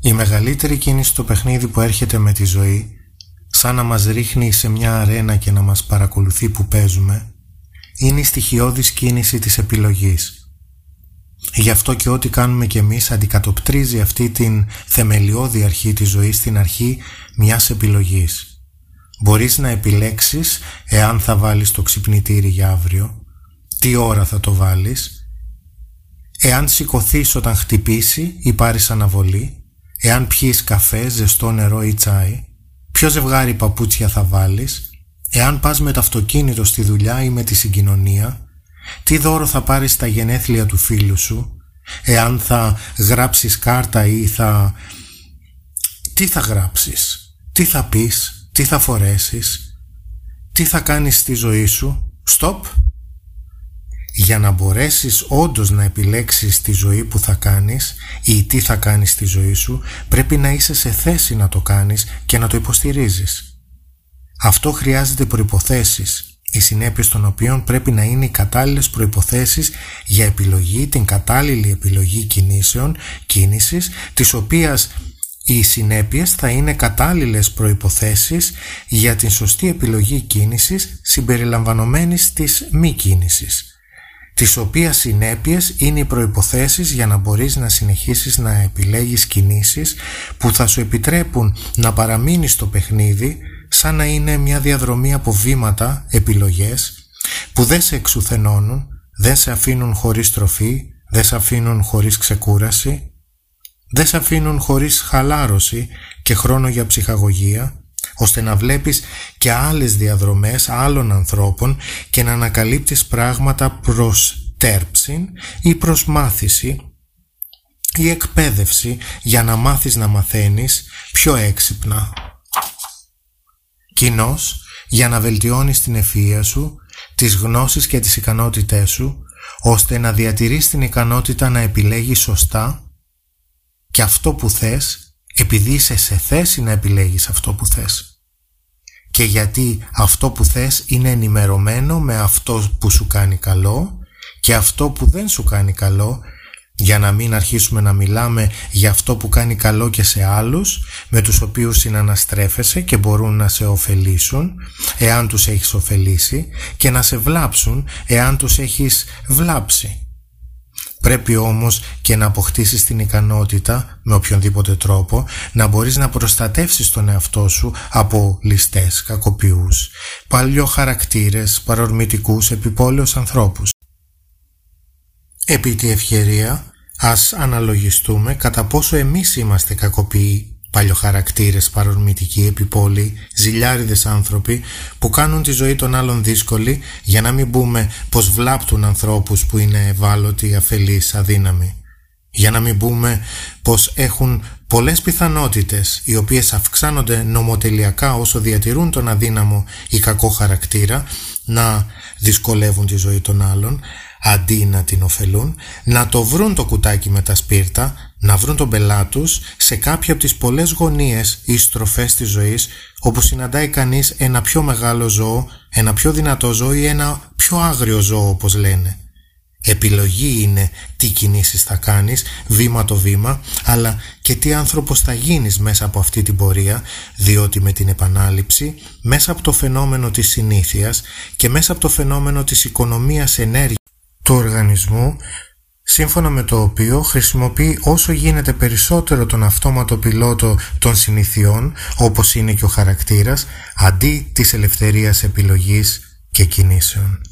Η μεγαλύτερη κίνηση στο παιχνίδι που έρχεται με τη ζωή, σαν να μας ρίχνει σε μια αρένα και να μας παρακολουθεί που παίζουμε, είναι η στοιχειώδης κίνηση της επιλογής. Γι' αυτό και ό,τι κάνουμε κι εμείς αντικατοπτρίζει αυτή την θεμελιώδη αρχή της ζωής στην αρχή μιας επιλογής. Μπορείς να επιλέξεις εάν θα βάλεις το ξυπνητήρι για αύριο, τι ώρα θα το βάλεις, εάν σηκωθείς όταν χτυπήσει ή πάρεις αναβολή, εάν πιείς καφέ, ζεστό νερό ή τσάι, ποιο ζευγάρι παπούτσια θα βάλεις, εάν πας με το αυτοκίνητο στη δουλειά ή με τη συγκοινωνία, τι δώρο θα πάρεις στα γενέθλια του φίλου σου, εάν θα γράψεις κάρτα ή θα... Τι θα γράψεις, τι θα πεις, τι θα φορέσεις, τι θα κάνεις στη ζωή σου; Στοπ! Για να μπορέσεις όντως να επιλέξεις τη ζωή που θα κάνεις ή τι θα κάνεις στη ζωή σου, πρέπει να είσαι σε θέση να το κάνεις και να το υποστηρίζεις. Αυτό χρειάζεται προϋποθέσεις, οι συνέπειες των οποίων πρέπει να είναι οι κατάλληλες προϋποθέσεις για επιλογή, την κατάλληλη επιλογή κινήσεων, κίνησης, της οποίας οι συνέπειες θα είναι κατάλληλες προϋποθέσεις για την σωστή επιλογή κίνησης συμπεριλαμβανομένης της μη κίνησης, τις οποίας συνέπειες είναι οι προϋποθέσεις για να μπορείς να συνεχίσεις να επιλέγεις κινήσεις που θα σου επιτρέπουν να παραμείνεις στο παιχνίδι σαν να είναι μια διαδρομή από βήματα, επιλογές που δεν σε εξουθενώνουν, δεν σε αφήνουν χωρίς τροφή, δεν σε αφήνουν χωρίς ξεκούραση δεν σε αφήνουν χωρίς χαλάρωση και χρόνο για ψυχαγωγία, ώστε να βλέπεις και άλλες διαδρομές άλλων ανθρώπων και να ανακαλύπτεις πράγματα προς τέρψη ή προς μάθηση ή εκπαίδευση για να μάθεις να μαθαίνεις πιο έξυπνα. Κοινώς, για να βελτιώνεις την ευφυΐα σου, τις γνώσεις και τις ικανότητές σου, ώστε να διατηρείς την ικανότητα να επιλέγεις σωστά και αυτό που θες επειδή είσαι σε θέση να επιλέγεις αυτό που θες. Και γιατί αυτό που θες είναι ενημερωμένο με αυτό που σου κάνει καλό και αυτό που δεν σου κάνει καλό για να μην αρχίσουμε να μιλάμε για αυτό που κάνει καλό και σε άλλους με τους οποίους συναναστρέφεσαι και μπορούν να σε ωφελήσουν εάν τους έχεις ωφελήσει και να σε βλάψουν εάν τους έχεις βλάψει. Πρέπει όμως και να αποκτήσεις την ικανότητα, με οποιονδήποτε τρόπο, να μπορείς να προστατεύσεις τον εαυτό σου από ληστές, κακοποιούς, παλιοχαρακτήρες, παρορμητικούς, επιπόλαιους ανθρώπους. Επί τη ευκαιρία, ας αναλογιστούμε κατά πόσο εμείς είμαστε κακοποιοί παλιοχαρακτήρες, παρορμητικοί, επιπόλοι, ζηλιάριδες άνθρωποι που κάνουν τη ζωή των άλλων δύσκολη για να μην πούμε πως βλάπτουν ανθρώπους που είναι ευάλωτοι, αφελείς, αδύναμοι. Για να μην πούμε πως έχουν πολλές πιθανότητες οι οποίες αυξάνονται νομοτελειακά όσο διατηρούν τον αδύναμο ή κακό χαρακτήρα να δυσκολεύουν τη ζωή των άλλων αντί να την ωφελούν, να το βρουν το κουτάκι με τα σπίρτα, να βρουν τον πελάτους σε κάποια από τις πολλές γωνίες ή στροφές της ζωής όπου συναντάει κανείς ένα πιο μεγάλο ζώο, ένα πιο δυνατό ζώο ή ένα πιο άγριο ζώο όπως λένε. Επιλογή είναι τι κινήσεις θα κάνεις, βήμα το βήμα, αλλά και τι άνθρωπος θα γίνεις μέσα από αυτή την πορεία, διότι με την επανάληψη, μέσα από το φαινόμενο της συνήθειας και μέσα από το φαινόμενο της οικονομίας ενέργειας του οργανισμού σύμφωνα με το οποίο χρησιμοποιεί όσο γίνεται περισσότερο τον αυτόματο πιλότο των συνηθιών όπως είναι και ο χαρακτήρας αντί της ελευθερίας επιλογής και κινήσεων.